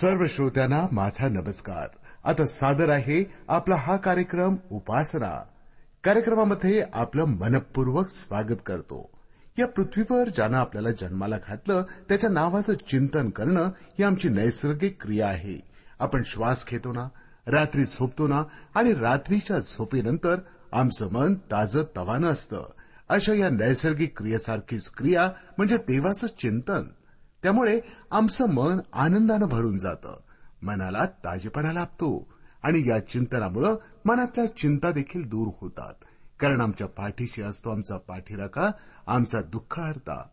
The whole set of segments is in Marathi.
सर्व श्रोत्यांना माझा नमस्कार. आता सादर आहे आपला हा कार्यक्रम उपासना. कार्यक्रमामध्ये आपलं मनपूर्वक स्वागत करतो. या पृथ्वीवर ज्यानं आपल्याला जन्माला घातलं त्याच्या नावाचं चिंतन करणं ही आमची नैसर्गिक क्रिया आहे. आपण श्वास घेतो ना रात्री झोपतो ना आणि रात्रीच्या झोपेनंतर आमचं मन ताजं तवानं असतं. अशा या नैसर्गिक क्रियेसारखीच क्रिया म्हणजे देवाचं चिंतन. त्यामुळे आमचं मन आनंदानं भरून जातं. मनाला ताजेपणा लाभतो आणि या चिंतनामुळे मनातल्या चिंता देखील दूर होतात. कारण आमच्या पाठीशी असतो आमचा पाठीराका आमचा दुःख हरता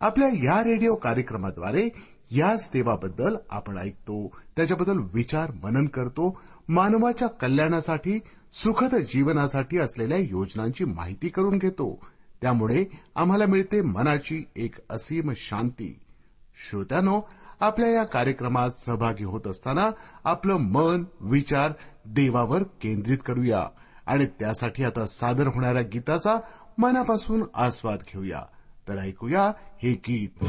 आपल्या या रेडिओ कार्यक्रमाद्वारे याच देवाबद्दल आपण ऐकतो. त्याच्याबद्दल विचार मनन करतो. मानवाच्या कल्याणासाठी सुखद जीवनासाठी असलेल्या योजनांची माहिती करून घेतो. त्यामुळे आम्हाला मिळते मनाची एक असीम शांती. श्रोत्यानो आपल्या या कार्यक्रमात सहभागी होत असताना आपलं मन विचार देवावर केंद्रित करूया. आणि त्यासाठी आता सादर होणाऱ्या गीताचा मनापासून आस्वाद घेऊया. तर ऐकूया हे गीत.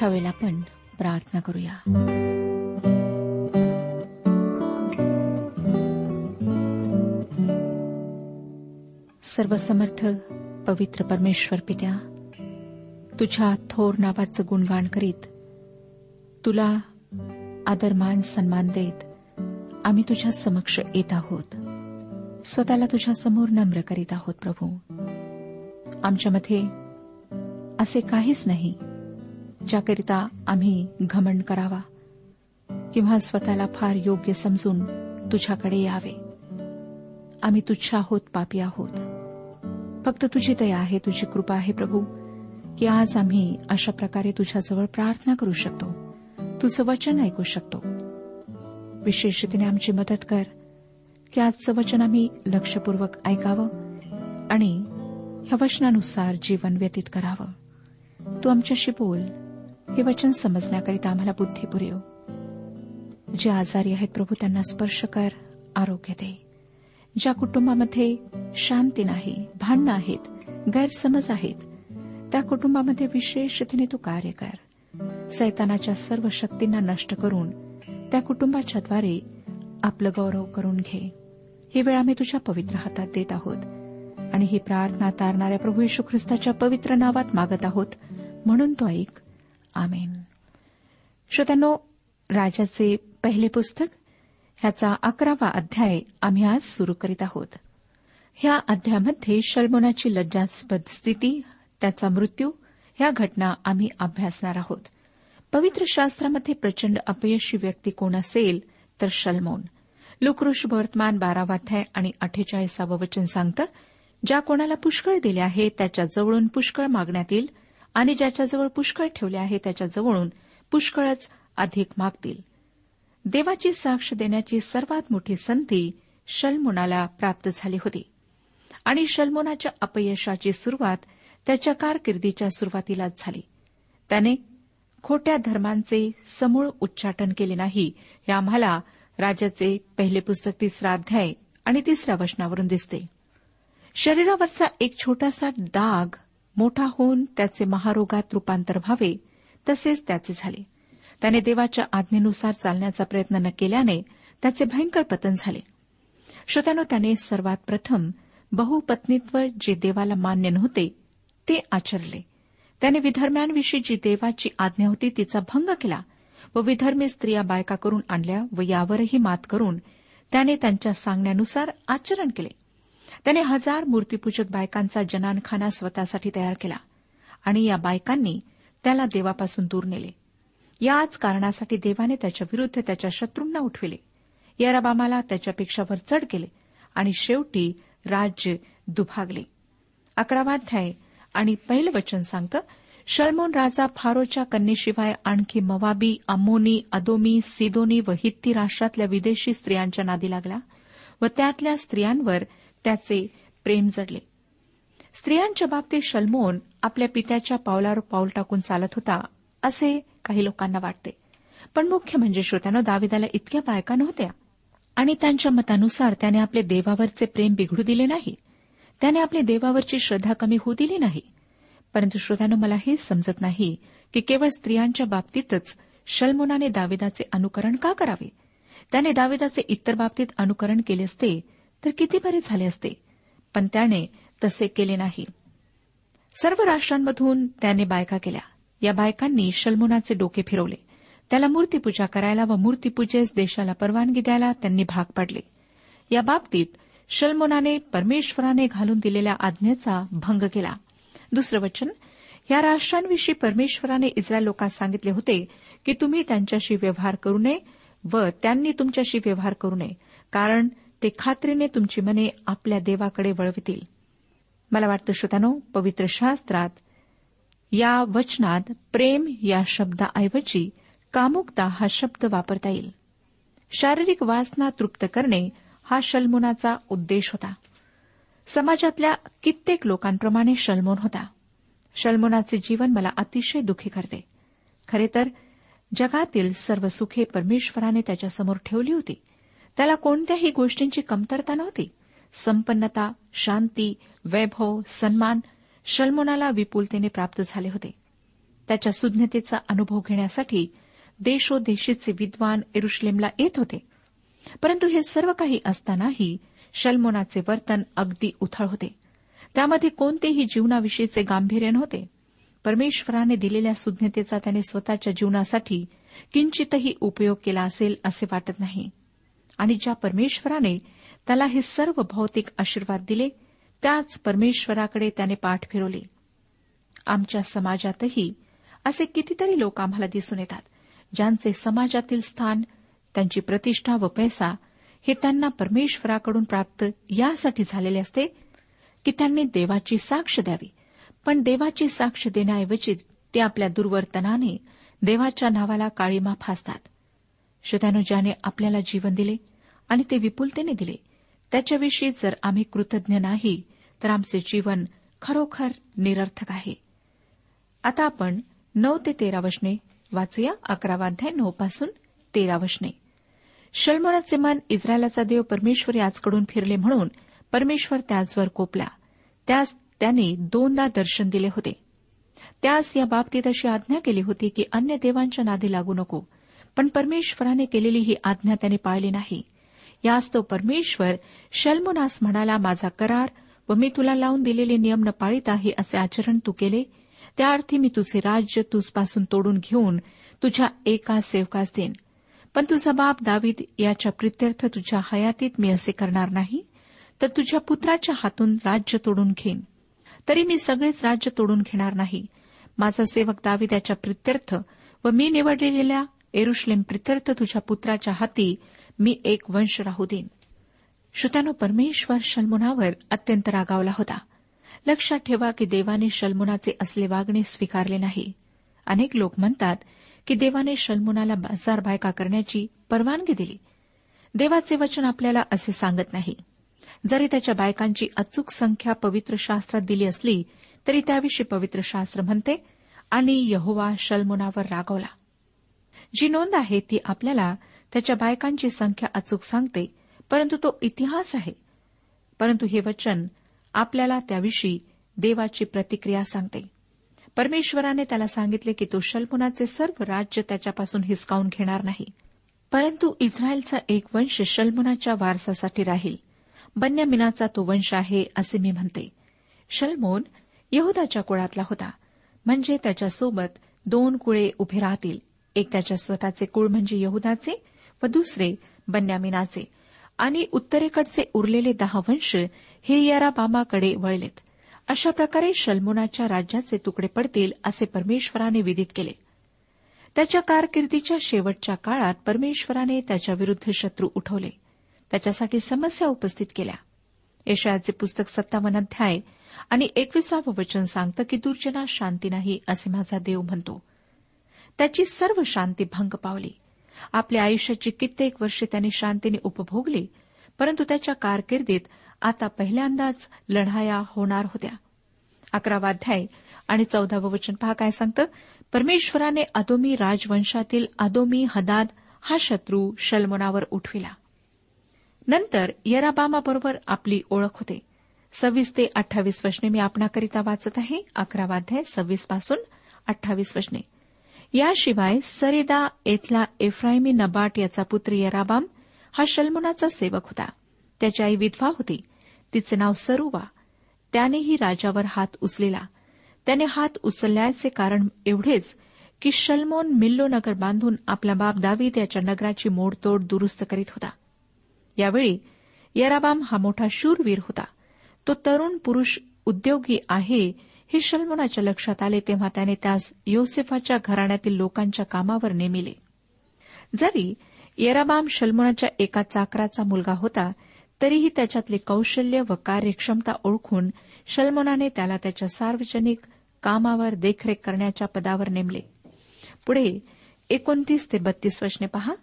ह्यावेळेला आपण प्रार्थना करूया. सर्वसमर्थ पवित्र परमेश्वर पित्या तुझ्या थोर नावाचं गुणगान करीत तुला आदरमान सन्मान देत आम्ही तुझ्या समक्ष येत आहोत. स्वतःला तुझ्या समोर नम्र करीत आहोत प्रभू. आमच्यामध्ये असे काहीच नाही. ज्याकरिता आम्ही घमंड करावा किंवा स्वतःला फार योग्य समजून तुझ्याकडे यावे. आम्ही तुच्छ आहोत पापी आहोत. फक्त तुझी दया आहे तुझी कृपा आहे प्रभू की आज आम्ही अशा प्रकारे तुझ्याजवळ प्रार्थना करू शकतो. तुझं वचन ऐकू शकतो. विशेषतेने आमची मदत कर की आजचं वचन आम्ही लक्षपूर्वक ऐकावं आणि ह्या वचनानुसार जीवन व्यतीत करावं. तू आमच्याशी बोल. हे वचन समजण्याकरिता आम्हाला बुद्धी पुरेव. जे आजारी आहेत प्रभू त्यांना स्पर्श कर आरोग्य दे. ज्या कुटुंबामध्ये शांती नाही भांडणं आहेत गैरसमज आहेत त्या कुटुंबामध्ये विशेषतेने तू कार्य कर. सैतानाच्या सर्व शक्तींना नष्ट करून त्या कुटुंबाच्या द्वारे आपलं गौरव करून घे. ही वेळ आम्ही तुझ्या पवित्र हातात देत आहोत आणि ही प्रार्थना तारणाऱ्या प्रभू येशू ख्रिस्ताच्या पवित्र नावात मागत आहोत म्हणून तो ऐक. आमेन. श्रोत्यानो राजाचे पहिले पुस्तक ह्याचा अकरावा अध्याय आम्ही आज सुरू करीत आहोत. ह्या अध्यायामध्ये शल्मोनाची लज्जास्पद स्थिती त्याचा मृत्यू ह्या घटना आम्ही अभ्यासणार आहोत. पवित्र शास्त्रामध्ये प्रचंड अपयशी व्यक्ती कोण असेल तर शल्मोन. लुकृष वर्तमान बारावाध्याय आणि अठ्ठेचाळीसावं वचन सांगतं ज्या कोणाला पुष्कळ दिले आहे त्याच्या जवळून पुष्कळ मागण्यात येईल आणि ज्याच्याजवळ पुष्कळ ठेवले आहे त्याच्याजवळून पुष्कळच अधिक मागतील. देवाची साक्ष देण्याची सर्वात मोठी संधी शल्मोनाला प्राप्त झाली होती. आणि शल्मोनाच्या अपयशाची सुरुवात त्याच्या कारकिर्दीच्या सुरुवातीलाच झाली. त्याने खोट्या धर्मांचे समूळ उच्चाटन केले नाही हे आम्हाला राजाचे पहिले पुस्तक तिसरा अध्याय आणि तिसऱ्या वचनावरून दिसते. शरीरावरचा एक छोटासा डाग मोठा होऊन त्याचे महारोगात रूपांतर व्हावे तसेच त्याचे झाले. त्याने देवाच्या आज्ञेनुसार चालण्याचा प्रयत्न न केल्याने त्याचे भयंकर पतन झाले. श्रोत्यानो त्याने सर्वात प्रथम बहुपत्नीत्व जे देवाला मान्य नव्हते ते आचरले. त्याने विधर्म्यांविषयी जी देवाची आज्ञा होती तिचा भंग केला व विधर्मी स्त्रिया बायका करून आणल्या व यावरही मात करून त्याने त्यांच्या सांगण्यानुसार आचरण केले. त्याने हजार मूर्तीपूजक बायकांचा जनानखाना स्वतःसाठी तयार केला आणि या बायकांनी त्याला देवापासून दूर नेले. याच कारणासाठी देवाने त्याच्या विरुद्ध त्याच्या शत्रूंना उठविले. या रबामाला त्याच्यापेक्षा वरचढ केले आणि शेवटी राज्य दुभागले. अकरावाध्याय आणि पहिलं वचन सांगतं शल्मोन राजा फारोच्या कन्येशिवाय आणखी मवाबी अम्मोनी अदोमी सिदोनी व हित्ती राष्ट्रातल्या विदेशी स्त्रियांच्या नादी लागला व त्यातल्या स्त्रियांवर त्याचे प्रेम जडले. स्त्रियांच्या बाबतीत शलमोन आपल्या पित्याच्या पावलावर पाऊल टाकून चालत होता असे काही लोकांना वाटते. पण मुख्य म्हणजे श्रोत्यानं दाविदाला इतक्या बायका नव्हत्या. आणि त्यांच्या मतानुसार त्याने आपले देवावरचे प्रेम बिघडू दिले नाही. त्याने आपली देवावरची श्रद्धा कमी होऊ दिली नाही. परंतु श्रोत्यानं मला हे समजत नाही की केवळ स्त्रियांच्या बाबतीतच शल्मोनाने दाविदाचे अनुकरण का करावे? त्याने दाविदाचे इतर बाबतीत अनुकरण केले असते तर किती बरे झाले असते. पण त्याने तसे केले नाही. सर्व राष्ट्रांमधून त्याने बायका केल्या. या बायकांनी शलमुनाचे डोके फिरवले. त्याला मूर्तीपूजा करायला व मूर्तीपूजेस देशाला परवानगी द्यायला त्यांनी भाग पाडले. या बाबतीत शल्मोनाने परमेश्वराने घालून दिलेल्या आज्ञेचा भंग केला. दुसरं वचन या राष्ट्रांविषयी परमेश्वराने इस्रायल लोकांस सांगितले होते की तुम्ही त्यांच्याशी व्यवहार करू नये व त्यांनी तुमच्याशी व्यवहार करू नये. कारण ते खात्रीने तुमची मने आपल्या देवाकडे वळवितील. मला वाटतं श्रोत्यानो पवित्र शास्त्रात या वचनात प्रेम या शब्दाऐवजी कामुकता हा शब्द वापरता येईल. शारीरिक वासना तृप्त करणे हा शल्मोनाचा उद्देश होता. समाजातल्या कित्येक लोकांप्रमाणे शल्मोन होता. शल्मोनाचे जीवन मला अतिशय दुःखी करते. खरे तर जगातील सर्व सुखे परमेश्वराने त्याच्यासमोर ठेवली होती. त्याला कोणत्याही गोष्टींची कमतरता नव्हती. संपन्नता शांती वैभव सन्मान शल्मोनाला विपुलतेने प्राप्त झाले होते. त्याच्या सुज्ञतेचा अनुभव घेण्यासाठी देशोदेशीचे विद्वान एरुश्लेमला येत होते. परंतु हे सर्व काही असतानाही शल्मोनाचे वर्तन अगदी उथळ होते. त्यामध्ये कोणतेही जीवनाविषयीचे गांभीर्य नव्हते. परमेश्वराने दिलेल्या सुज्ञतेचा त्याने स्वतःच्या जीवनासाठी किंचितही उपयोग केला असेल असे वाटत नाही. आणि ज्या परमेश्वराने त्याला हे सर्व भौतिक आशीर्वाद दिले त्याच परमेश्वराकडे त्याने पाठ फिरवले. आमच्या समाजातही असे कितीतरी लोक आम्हाला दिसून येतात ज्यांचे समाजातील स्थान त्यांची प्रतिष्ठा व पैसा हे त्यांना परमेश्वराकडून प्राप्त यासाठी झालेले असते की त्यांनी देवाची साक्ष द्यावी. पण देवाची साक्ष देण्याऐवजी ते आपल्या दुर्वर्तनाने देवाच्या नावाला काळीमा फासतात. श्रोत्यानो ज्याने आपल्याला जीवन दिले आणि ते विपुलतेने दिले. त्याच्याविषयी जर आम्ही कृतज्ञ नाही तर आमचे जीवन खरोखर निरर्थक आहे. आता आपण नऊ ते तेरा वशने वाचूया अकरावाध्याय नऊ पासून तेरा वशने. शलमोनाचे मन इस्रायलाचा देव परमेश्वर याचकडून फिरले म्हणून परमेश्वर त्याचवर कोपला. त्यास त्याने दोनदा दर्शन दिले होते. त्यास या बाबतीत अशी आज्ञा केली होती की अन्य देवांच्या नादी लागू नको पण परमेश्वराने केलेली ही आज्ञा त्याने पाळली नाही. यास तो परमेश्वर शल्मुनास म्हणाला माझा करार व मी तुला लावून दिलेले नियम न पाळीत आहे असे आचरण तू केले. त्या अर्थी मी तुझे राज्य तुझपासून तोडून घेऊन तुझ्या एका सेवकास देईन. पण तुझा बाप दावीद याच्या प्रित्यर्थ तुझ्या हयातीत मी असे करणार नाही तर तुझ्या पुत्राच्या हातून राज्य तोडून घेईन. तरी मी सगळेच राज्य तोडून घेणार नाही. माझा सेवक दावीद याच्या प्रित्यर्थ व मी निवडलेल्या एरुश्लेम प्रित्यर्थ तुझ्या पुत्राच्या हाती मी एक वंश राहू देईन. श्रोत्यानो परमेश्वर शल्मुनावर अत्यंत रागावला होता. लक्षात ठेवा की देवाने शल्मुनाचे असले वागणे स्वीकारले नाही. अनेक लोक म्हणतात की देवाने शल्मुनाला बाजार बायका करण्याची परवानगी दिली. देवाचे वचन आपल्याला असे सांगत नाही. जरी त्याच्या बायकांची अचूक संख्या पवित्र शास्त्रात दिली असली तरी त्याविषयी पवित्र शास्त्र म्हणते आणि यहोवा शल्मुनावर रागवला. जी नोंद आहे ती आपल्याला त्याच्या बायकांची संख्या अचूक सांगते परंतु तो इतिहास आहे. परंतु हे वचन आपल्याला त्याविषयी देवाची प्रतिक्रिया सांगते. परमेश्वराने त्याला सांगितले की तो शल्मुनाचे सर्व राज्य त्याच्यापासून हिसकावून घेणार नाही. परंतु इस्रायलचा एक वंश शल्मुनाच्या वारसासाठी राहील. बन्यामिनाचा तो वंश आहे असे मी म्हणते. शल्मोन यहुदाच्या कुळातला होता. म्हणजे त्याच्यासोबत दोन कुळे उभे राहतील. एक त्याच्या स्वतःचे कुळ म्हणजे यहुदाचे व दुसरे बन्यामिनाचे. आणि उत्तरेकडचे उरलेले दहा वंश हे याराबामाकडे वळलेत. अशा प्रकारे शल्मुनाच्या राज्याचे तुकडे पडतील असे परमेश्वराने विदित केले. त्याच्या कारकिर्दीच्या शेवटच्या काळात परमेश्वराने त्याच्याविरुद्ध शत्रू उठवले. त्याच्यासाठी समस्या उपस्थित केल्या. यशयाचे पुस्तक सत्तावन्न अध्याय आणि एकविसावं वचन सांगतं की दुर्जना शांती नाही असे माझा देव म्हणतो. त्याची सर्व शांती भंग पावली. आपल्या आयुष्याची कित्येक वर्षे त्याने शांतीने उपभोगली परंतु त्याच्या कारकिर्दीत आता पहिल्यांदाच लढाया होणार होत्या. अकरावाध्याय आणि चौदावं वचन पहा काय सांगतं? परमेश्वराने अदोमी राजवंशातील अदोमी हदाद हा शत्रू शलमोनावर उठविला. नंतर यराबामाबरोबर आपली ओळख होते. सव्वीस ते अठ्ठावीस वचने मी आपणाकरिता वाचत आहे. अकरावाध्याय सव्वीसपासून अठ्ठावीस वचने. याशिवाय सरेदा येथला एफ्राईमी नबाट याचा पुत्र यराबाम हा शल्मुनाचा सेवक होता. त्याची आई विधवा होती. तिचे नाव सरुवा. त्यानेही राजावर हात उचलेला. त्याने हात उचलल्याचे कारण एवढेच की शल्मोन मिल्लो नगर बांधून आपला बाप दावीद याच्या नगराची मोडतोड दुरुस्त करीत होता. यावेळी यराबाम हा मोठा शूरवीर होता. तो तरुण पुरुष उद्योगी आहे हे शल्मोनाच्या लक्षात आले तेव्हा त्याने त्यास योसेफाच्या घराण्यातील लोकांच्या कामावर नेमिले. जरी येराबाम शल्मोनाच्या एका चाकराचा मुलगा होता तरीही त्याच्यातले कौशल्य व कार्यक्षमता ओळखून शल्मोनाने त्याला त्याच्या सार्वजनिक कामावर देखरेख करण्याच्या पदावर नेमले. पुढे एकोणतीस ते बत्तीस वचने पहा.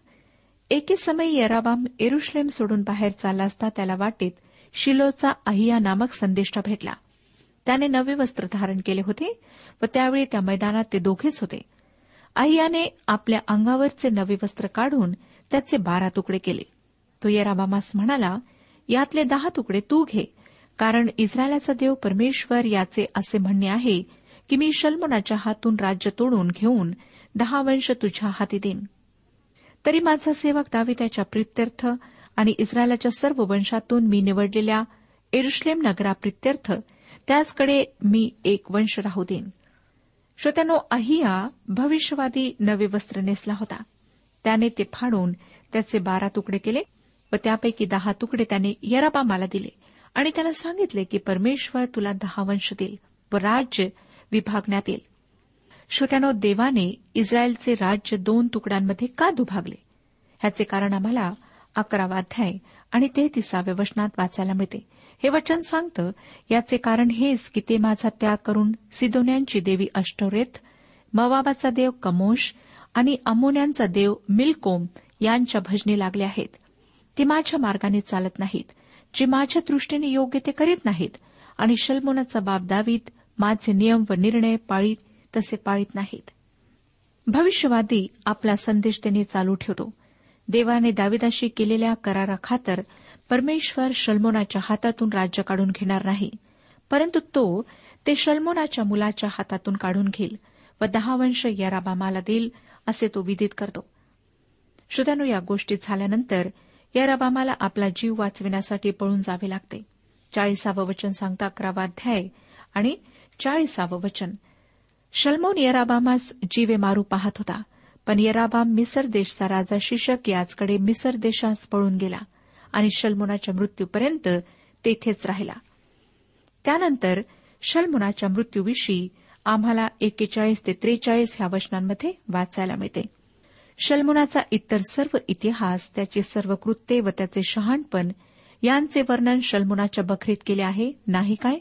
एके समय येराबाम एरुश्लेम सोडून बाहेर चालला असता त्याला वाटेत शिलोचा अहिया नामक संदेष्टा भेटला. त्याने नवे वस्त्र धारण केले होते व त्यावेळी त्या मैदानात ते दोघेच होते. अहियाने आपल्या अंगावरचे नवे वस्त्र काढून त्याचे बारा तुकडे केले. तो येराबामास म्हणाला यातले दहा तुकडे तू घे कारण इस्रायलाचा देव परमेश्वर याचे असे म्हणणे आहे की मी शल्मनाच्या हातून राज्य तोडून घेऊन दहा वंश तुझ्या हाती देईन. तरी माझा सेवक दावी त्याच्या प्रित्यर्थ आणि इस्रायलाच्या सर्व वंशातून मी निवडलेल्या एरुश्लेम नगराप्रित्यर्थ त्याचकडे मी एक वंश राहू देईन. श्रोत्यानो अहिया भविष्यवादी नवे वस्त्र नेसला होता. त्याने ते फाडून त्याचे बारा तुकडे केले व त्यापैकी दहा तुकडे त्याने यराबामाला दिले आणि त्याला सांगितले की परमेश्वर तुला दहा वंश देईल व राज्य विभागण्यात येईल. श्रोत्यानो देवाने इस्रायलचे राज्य दोन तुकड्यांमध्ये का दुभागले? ह्याचे कारण आम्हाला अकरावाध्याय आणि तेहतीसाव्या वचनात वाचायला मिळते. हे वचन सांगतं याचे कारण हेच की ते माझा त्याग करून सिदोन्यांची देवी अष्टोरेथ मवाबाचा देव कमोश आणि अमोन्यांचा देव मिलकोम यांच्या भजनी लागले आहेत. ते माझ्या मार्गाने चालत नाहीत जे माझ्या दृष्टीने योग्य ते करीत नाहीत आणि शल्मोनाचा बाप दावीत माझे नियम व निर्णय पाळीत तसे पाळीत नाहीत. भविष्यवादी आपला संदेश देणे चालू ठेवतो. देवाने दाविदाशी केलेल्या कराराखातर परमेश्वर शल्मोनाच्या हातातून राज्य काढून घेणार नाही परंतु तो ते शल्मोनाच्या मुलाच्या हातातून काढून घेईल व दहा वंश यराबामाला देईल असे तो विदित करतो. श्रोत्यानो या गोष्टी झाल्यानंतर याराबामाला आपला जीव वाचविण्यासाठी पळून जावे लागते. चाळीसावं वचन सांगता अकरावा अध्याय आणि चाळीसावं वचन. शल्मोन यराबामास जीवे मारू पाहत होता पण यराबाम मिसर देशचा राजा शिशक याचकडे मिसर देशास पळून गेला. आणि शल्मोनाच्या मृत्यूपर्यंत तेथेच राहिला. त्यानंतर शल्मुनाच्या मृत्यूविषयी आम्हाला एकेचाळीस ते त्रेचाळीस ह्या वचनांमध्ये वाचायला मिळते. शल्मुनाचा इतर सर्व इतिहास त्याचे सर्व कृत्ये व त्याचे शहाणपण यांचे वर्णन शल्मुनाच्या बखरीत केले आहे नाही काय?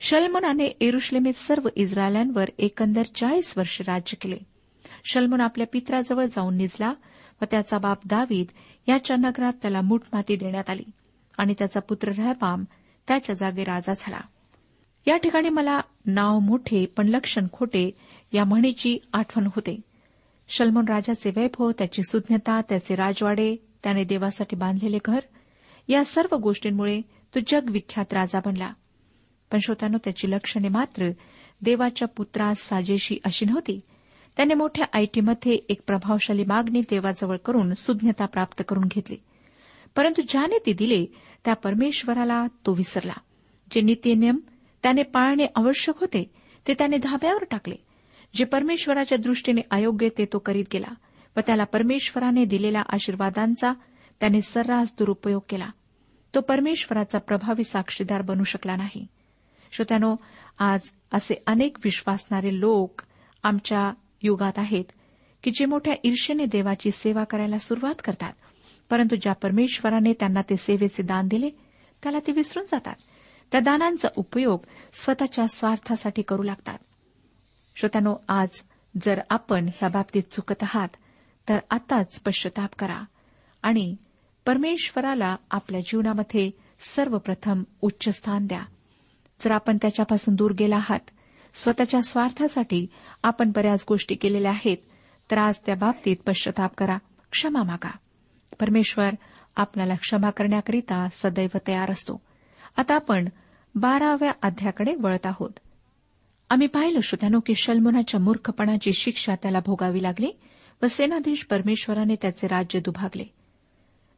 शल्मुनाने एरुश्लेमेत सर्व इस्रायलांवर एकंदर चाळीस वर्ष राज्य केले. शल्मुन आपल्या पित्राजवळ जाऊन निजला व त्याचा बाप दावीद याच्या नगरात त्याला मूठमाती देण्यात आली आणि त्याचा पुत्र रहबाम त्याच्या जागे राजा झाला. या ठिकाणी मला नाव मोठे पण लक्षण खोटे या म्हणीची आठवण होते. शलमोन राजाचे वैभव त्याची सुज्ञता त्याचे राजवाडे त्याने देवासाठी बांधलेले घर या सर्व गोष्टींमुळे तो जगविख्यात राजा बनला. पण श्रोत्यानो त्याची लक्षणे मात्र देवाच्या पुत्रास साजेशी अशी नव्हती. त्याने मोठ्या आयटीमध्ये एक प्रभावशाली मागणी देवाजवळ करून सुज्ञता प्राप्त करून घेतली. परंतु ज्याने ती दिले त्या परमेश्वराला तो विसरला. जे नित्यनियम त्याने पाळणे आवश्यक होते ते त्याने धाब्यावर टाकले. जे परमेश्वराच्या दृष्टीने अयोग्य ते तो करीत गेला व त्याला परमेश्वराने दिलेल्या आशीर्वादांचा त्याने सर्रास दुरुपयोग केला. तो परमेश्वराचा प्रभावी साक्षीदार बनू शकला नाही. श्रोत्यानो आज असे अनेक विश्वासणारे लोक आमच्या युगात आहेत की जे मोठ्या ईर्षेने देवाची सेवा करायला सुरुवात करतात. परंतु ज्या परमेश्वराने त्यांना ते सेवेचे दान दिले त्याला ते विसरून जातात. त्या दानांचा उपयोग स्वतःच्या स्वार्थासाठी करू लागतात. श्रोत्यानो आज जर आपण ह्या बाबतीत चुकत आहात तर आताच पश्चाताप करा आणि परमेश्वराला आपल्या जीवनामध्ये सर्वप्रथम उच्च स्थान द्या. जर आपण त्याच्यापासून दूर गेला आहात स्वतःच्या स्वार्थासाठी आपण बऱ्याच गोष्टी केलेल्या आहेत तर आज त्या बाबतीत पश्चाताप करा क्षमा मागा. परमेश्वर आपल्याला क्षमा करण्याकरिता सदैव तयार असतो. आता आपण बाराव्या अध्याकडे वळत आहोत. आम्ही पाहिलं श्रोत्यानो की शल्मुनाच्या मूर्खपणाची शिक्षा त्याला भोगावी लागली व सेनाधीश परमेश्वराने त्याचे राज्य दुभागले.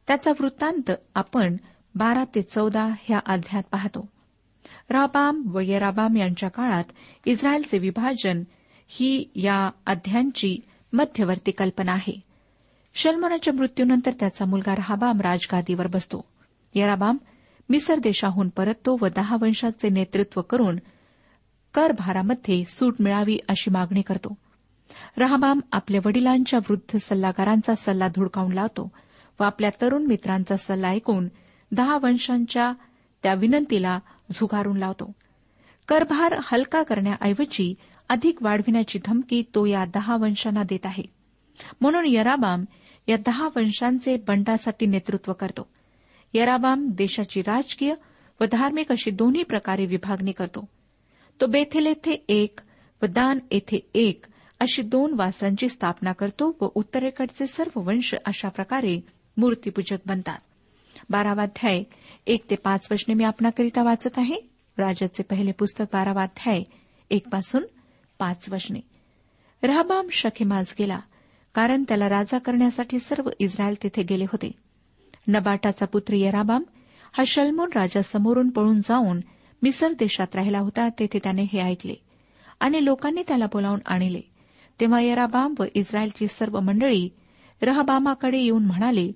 त्याचा वृत्तांत आपण बारा ते चौदा ह्या अध्यात पाहतो. राबाम व येराबाम यांच्या काळात इस्रायलचे विभाजन ही या अध्यांची मध्यवर्ती कल्पना आहे. शलमनाच्या मृत्यूनंतर त्याचा मुलगा रहाबाम राजगादीवर बसतो. येराबाम मिसर देशाहून परततो व दहा वंशाचे नेतृत्व करून करभारामध्ये सूट मिळावी अशी मागणी करतो. रहाबाम आपल्या वडिलांच्या वृद्ध सल्लागारांचा सल्ला धुडकावून लावतो व आपल्या तरुण मित्रांचा सल्ला ऐकून दहा वंशांच्या त्या विनंतीला झुगारून लावतो. करभार हलका करण्याऐवजी अधिक वाढविण्याची धमकी तो या दहा वंशांना देत आहे. म्हणून यराबाम या दहा वंशांचे बंडासाठी नेतृत्व करतो. यराबाम देशाची राजकीय व धार्मिक अशी दोन्ही प्रकारे विभागणी करतो. तो बेथेल येथे एक व दान येथे एक अशी दोन वासांची स्थापना करतो व उत्तरेकडचे सर्व वंश अशा प्रकारे मूर्तीपूजक बनतात. बारावाध्याय एक ते पाच वचने मी आपणाकरिता वाचत आहे. राजाचे पहिले पुस्तक बारावाध्याय एक पासून पाच वचने रहबाम शखेमाज गेला कारण त्याला राजा करण्यासाठी सर्व इस्रायल तिथे गेले होते. नबाटाचा पुत्र यराबाम हा शल्मोन राजासमोरून पळून जाऊन मिसर देशात राहिला होता तेथे त्याने हे ऐकले आणि लोकांनी त्याला बोलावून आणले. तेव्हा यराबाम व इस्रायलची सर्व मंडळी रहबामाकडे येऊन म्हणाले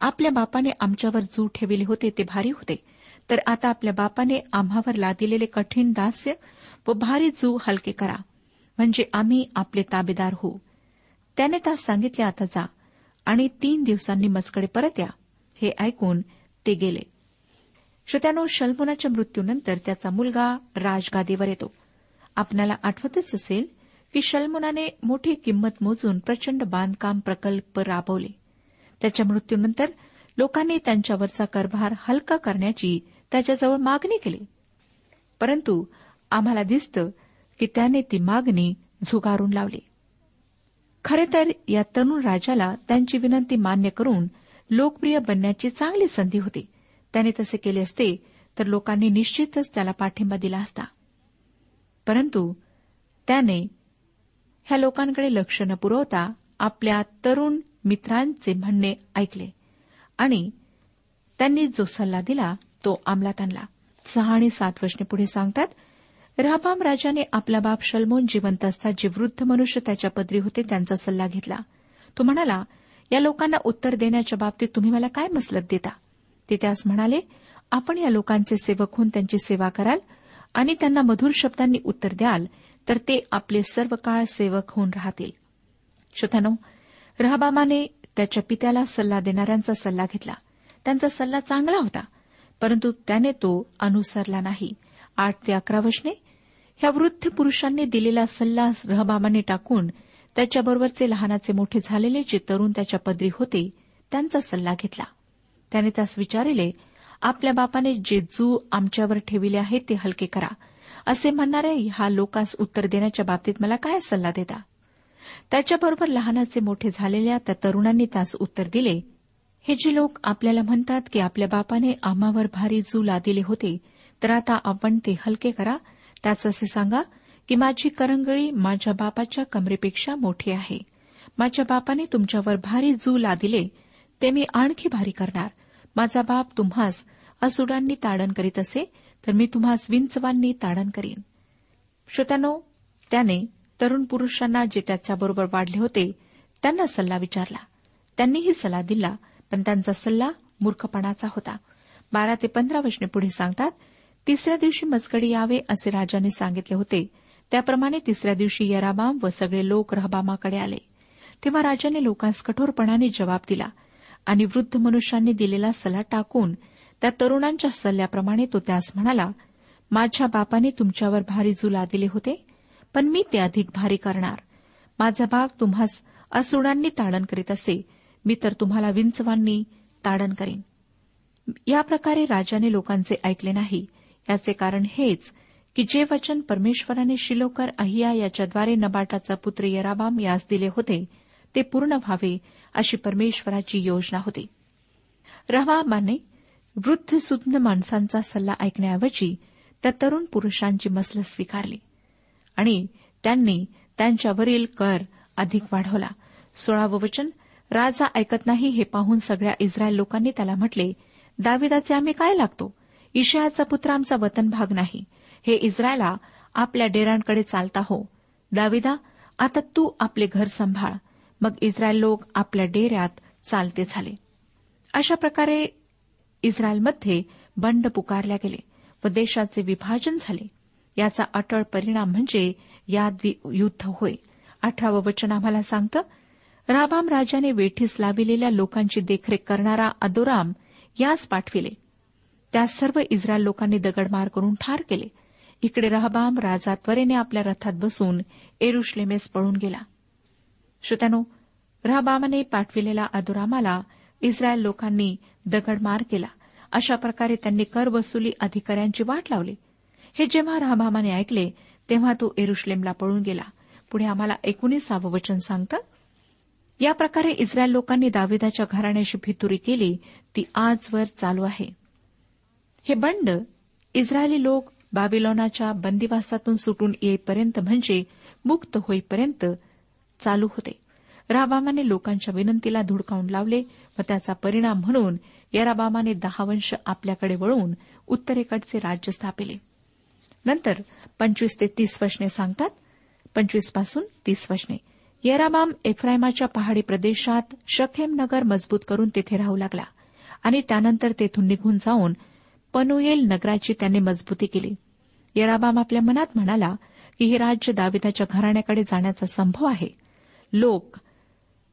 आपल्या बापाने आमच्यावर जू ठेविले होते ते भारी होते. तर आता आपल्या बापाने आम्हावर लादिलेले कठीण दास्य व भारी जू हलके करा. म्हणजे आम्ही आपले ताबेदार होऊ. त्याने त्यास सांगितले आता जा आणि तीन दिवसांनी मजकडे परत या. हे ऐकून ते गेले. श्रोत्यानो शल्मोनाच्या मृत्यूनंतर त्याचा मुलगा राजगादीवर येतो. आपल्याला आठवतच असेल की शल्मोनाने मोठी किंमत मोजून प्रचंड बांधकाम प्रकल्प राबवले. त्याच्या मृत्यूनंतर लोकांनी त्यांच्यावरचा करभार हलका करण्याची त्याच्याजवळ मागणी केली. परंतु आम्हाला दिसतं की त्याने ती मागणी झुगारून लावली. खरे तर या तरुण राजाला त्यांची विनंती मान्य करून लोकप्रिय बनण्याची चांगली संधी होती. त्याने तसे केले असते तर लोकांनी निश्चितच त्याला पाठिंबा दिला असता. परंतु त्याने ह्या लोकांकडे लक्ष न पुरवता आपल्या तरुण मित्रांचे म्हणणे ऐकले. आणि त्यांनी जो सल्ला दिला तो अंमलात आणला सहा आणि सात वर्षे पुढे सांगतात रहबाम राजाने आपला बाप शलमोन जिवंत असता जे वृद्ध मनुष्य त्याच्या पदरी होते त्यांचा सल्ला घेतला. तो म्हणाला या लोकांना उत्तर देण्याच्या बाबतीत तुम्ही मला काय मसलत देता? ते त्यास म्हणाले आपण या लोकांचे सेवक होऊन त्यांची सेवा कराल आणि त्यांना मधुर शब्दांनी उत्तर द्याल तर ते आपले सर्व काळ सेवक होऊन राहतील. श्रोत्यानो रहबामाने त्याच्या पित्याला सल्ला देणाऱ्यांचा सल्ला घेतला. त्यांचा सल्ला चांगला होता परंतु त्याने तो अनुसरला नाही. आठ ते अकरा वशने ह्या वृद्ध पुरुषांनी दिलेला सल्ला रहबामाने टाकून त्याच्याबरोबरचे लहानाचे मोठे झालेले जे तरुण त्याच्या पदरी होते त्यांचा सल्ला घेतला. त्याने त्यास विचारिले आपल्या बापाने जे जू आमच्यावर ठेविले आहे ते हलके करा. असे म्हणणाऱ्या हा लोकांस उत्तर देण्याच्या बाबतीत मला काय सल्ला देता? त्याच्याबरोबर लहानाचे मोठे झालेल्या त्या तरुणांनी त्यास उत्तर दिले. हे जे लोक आपल्याला म्हणतात की आपल्या बापाने आम्हावर भारी जू लादिले होते तर आता आपण ते हलके करा. त्याच असे सांगा की माझी करंगळी माझ्या बापाच्या कमरेपेक्षा मोठी आहे. माझ्या बापाने तुमच्यावर भारी जू लादिले ते मी आणखी भारी करणार. माझा बाप तुम्हास असुडांनी ताडण करीत असे तर मी तुम्हास विंचवांनी ताडण करीन. श्रोत्यानो त्याने तरुण पुरुषांना जे त्याच्याबरोबर वाढले होते त्यांना सल्ला विचारला. त्यांनीही सल्ला दिला पण त्यांचा सल्ला मूर्खपणाचा होता. बारा ते पंधरा वचने पुढे सांगतात तिसऱ्या दिवशी मजगडी यावे असे राजाने सांगितले होते. त्याप्रमाणे तिसऱ्या दिवशी यराबाम व सगळे लोक रहबामाकडे आले. तेव्हा राजाने लोकांस कठोरपणाने जबाब दिला आणि वृद्ध मनुष्यांनी दिलेला सल्ला टाकून त्या तरुणांच्या सल्ल्याप्रमाणे तो त्यास म्हणाला माझ्या बापाने तुमच्यावर भारी जुला दिले होते पण मी ते अधिक भारी करणार. माझा बाप तुम्हास असुडांनी ताडण करीत असे मी तर तुम्हाला विंचवांनी ताडण करीन. या प्रकारे राजाने लोकांचे ऐकले नाही. याचे कारण हेच की जे वचन परमेश्वराने शिलोकर अहिया याच्याद्वारे नबाटाचा पुत्र यराबाम यास दिले होते ते पूर्ण व्हावे अशी परमेश्वराची योजना होती. रहबाबाने वृद्ध सुज्ञ माणसांचा सल्ला ऐकण्याऐवजी त्या तरुण पुरुषांची मसल स्वीकारली. आणि त्यांनी त्यांच्यावरील कर अधिक वाढवला. सोळावं वचन. राजा ऐकत नाही हे पाहून सगळ्या इस्रायल लोकांनी त्याला म्हटले दाविदाचे आम्ही काय लागतो? इशयाचा पुत्र आमचा वतन भाग नाही. हे इस्रायला आपल्या डेरांकडे चालता हो. दाविदा आता तू आपले घर सांभाळ. मग इस्रायल लोक आपल्या डेऱ्यात चालते झाले. अशा प्रकारे इस्रायलमध्ये बंड पुकारल्या गेले व देशाचे विभाजन झाले. याचा अटळ परिणाम म्हणजे यादवी युद्ध होय. अठरावं वचन आम्हाला सांगतं राबाम राजाने वेठीस लाविलेल्या लोकांची देखरेख करणारा अदोराम यास पाठविले. त्या सर्व इस्रायल लोकांनी दगडमार करून ठार केले. इकडे रहबाम राजा त्वरेने आपल्या रथात बसून एरुश्लेमेस पळून गेला. श्रोत्यानो रहबामाने पाठविलेला अदुरामाला इस्रायल लोकांनी दगडमार केला. अशा प्रकारे त्यांनी कर वसुली अधिकाऱ्यांची वाट लावली. हे जेव्हा रहबामाने ऐकले तेव्हा तो एरुश्लेमला पळून गेला. पुढे आम्हाला एकोणीसावं वचन सांगतं या प्रकारे इस्रायल लोकांनी दाविदाच्या घराण्याशी फितुरी केली ती आजवर चालू आहे. हे बंड इस्रायली लोक बाबिलोनाच्या बंदिवासातून सुटून येईपर्यंत म्हणजे मुक्त होईपर्यंत चालू होते. राबामाने लोकांच्या विनंतीला धुडकावून लावले व त्याचा परिणाम म्हणून यराबामाने दहा वंश आपल्याकडे वळून उत्तरेकडचे राज्य स्थापिले. नंतर पंचवीस ते तीस वशने सांगतात. पंचवीसपासून तीस वशने येराबाम एफ्रायमाच्या पहाडी प्रदेशात शखेम नगर मजबूत करून तिथे राहू लागला आणि त्यानंतर तेथून निघून जाऊन पनुएल नगराची त्याने मजबूती केली. येराबाम आपल्या मनात म्हणाला की हे राज्य दाविदाच्या घराण्याकडे जाण्याचा संभव आहे. लोक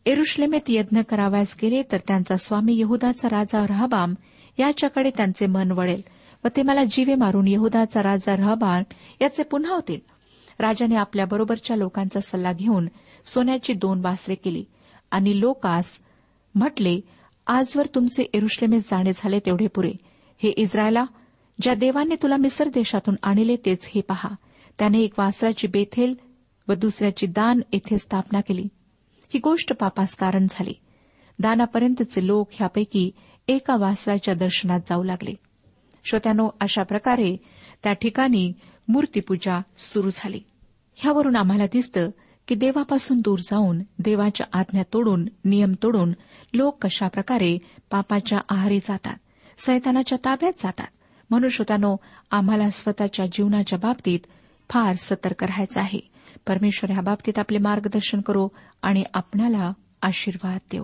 एरुश्लेमेत यज्ञ करावयास गेले तर त्यांचा स्वामी यहुदाचा राजा रहबाम याच्याकडे त्यांचे मन वळेल. व ते मला जीवे मारून यहुदाचा राजा रहबान याचे पुन्हा होतील. राजाने आपल्याबरोबरच्या लोकांचा सल्ला घेऊन सोन्याची दोन वासरे केली. आणि लोकास म्हटले आजवर तुमचे एरुश्लेमेस जाणे झाले तेवढे पुरे. हे इस्रायला ज्या देवाने तुला मिसर देशातून आणले तेच हे पहा. त्याने एक वासराची बेथेल व दुसऱ्याची दान येथे स्थापना केली. ही गोष्ट पापास कारण झाली. दानापर्यंतचे लोक ह्यापैकी एका वासराच्या दर्शनात जाऊ लागले. श्रोत्यानो अशा प्रकारे त्या ठिकाणी मूर्तीपूजा सुरू झाली. ह्यावरून आम्हाला दिसतं की देवापासून दूर जाऊन देवाच्या आज्ञा तोडून नियम तोडून लोक कशाप्रकारे पापाच्या आहारी जातात सैतानाच्या ताब्यात जातात. म्हणून श्रोतानो आम्हाला स्वतःच्या जीवनाच्या बाबतीत फार सतर्क राहायचं आहे. परमेश्वर ह्या बाबतीत आपले मार्गदर्शन करो आणि आपणाला आशीर्वाद देऊ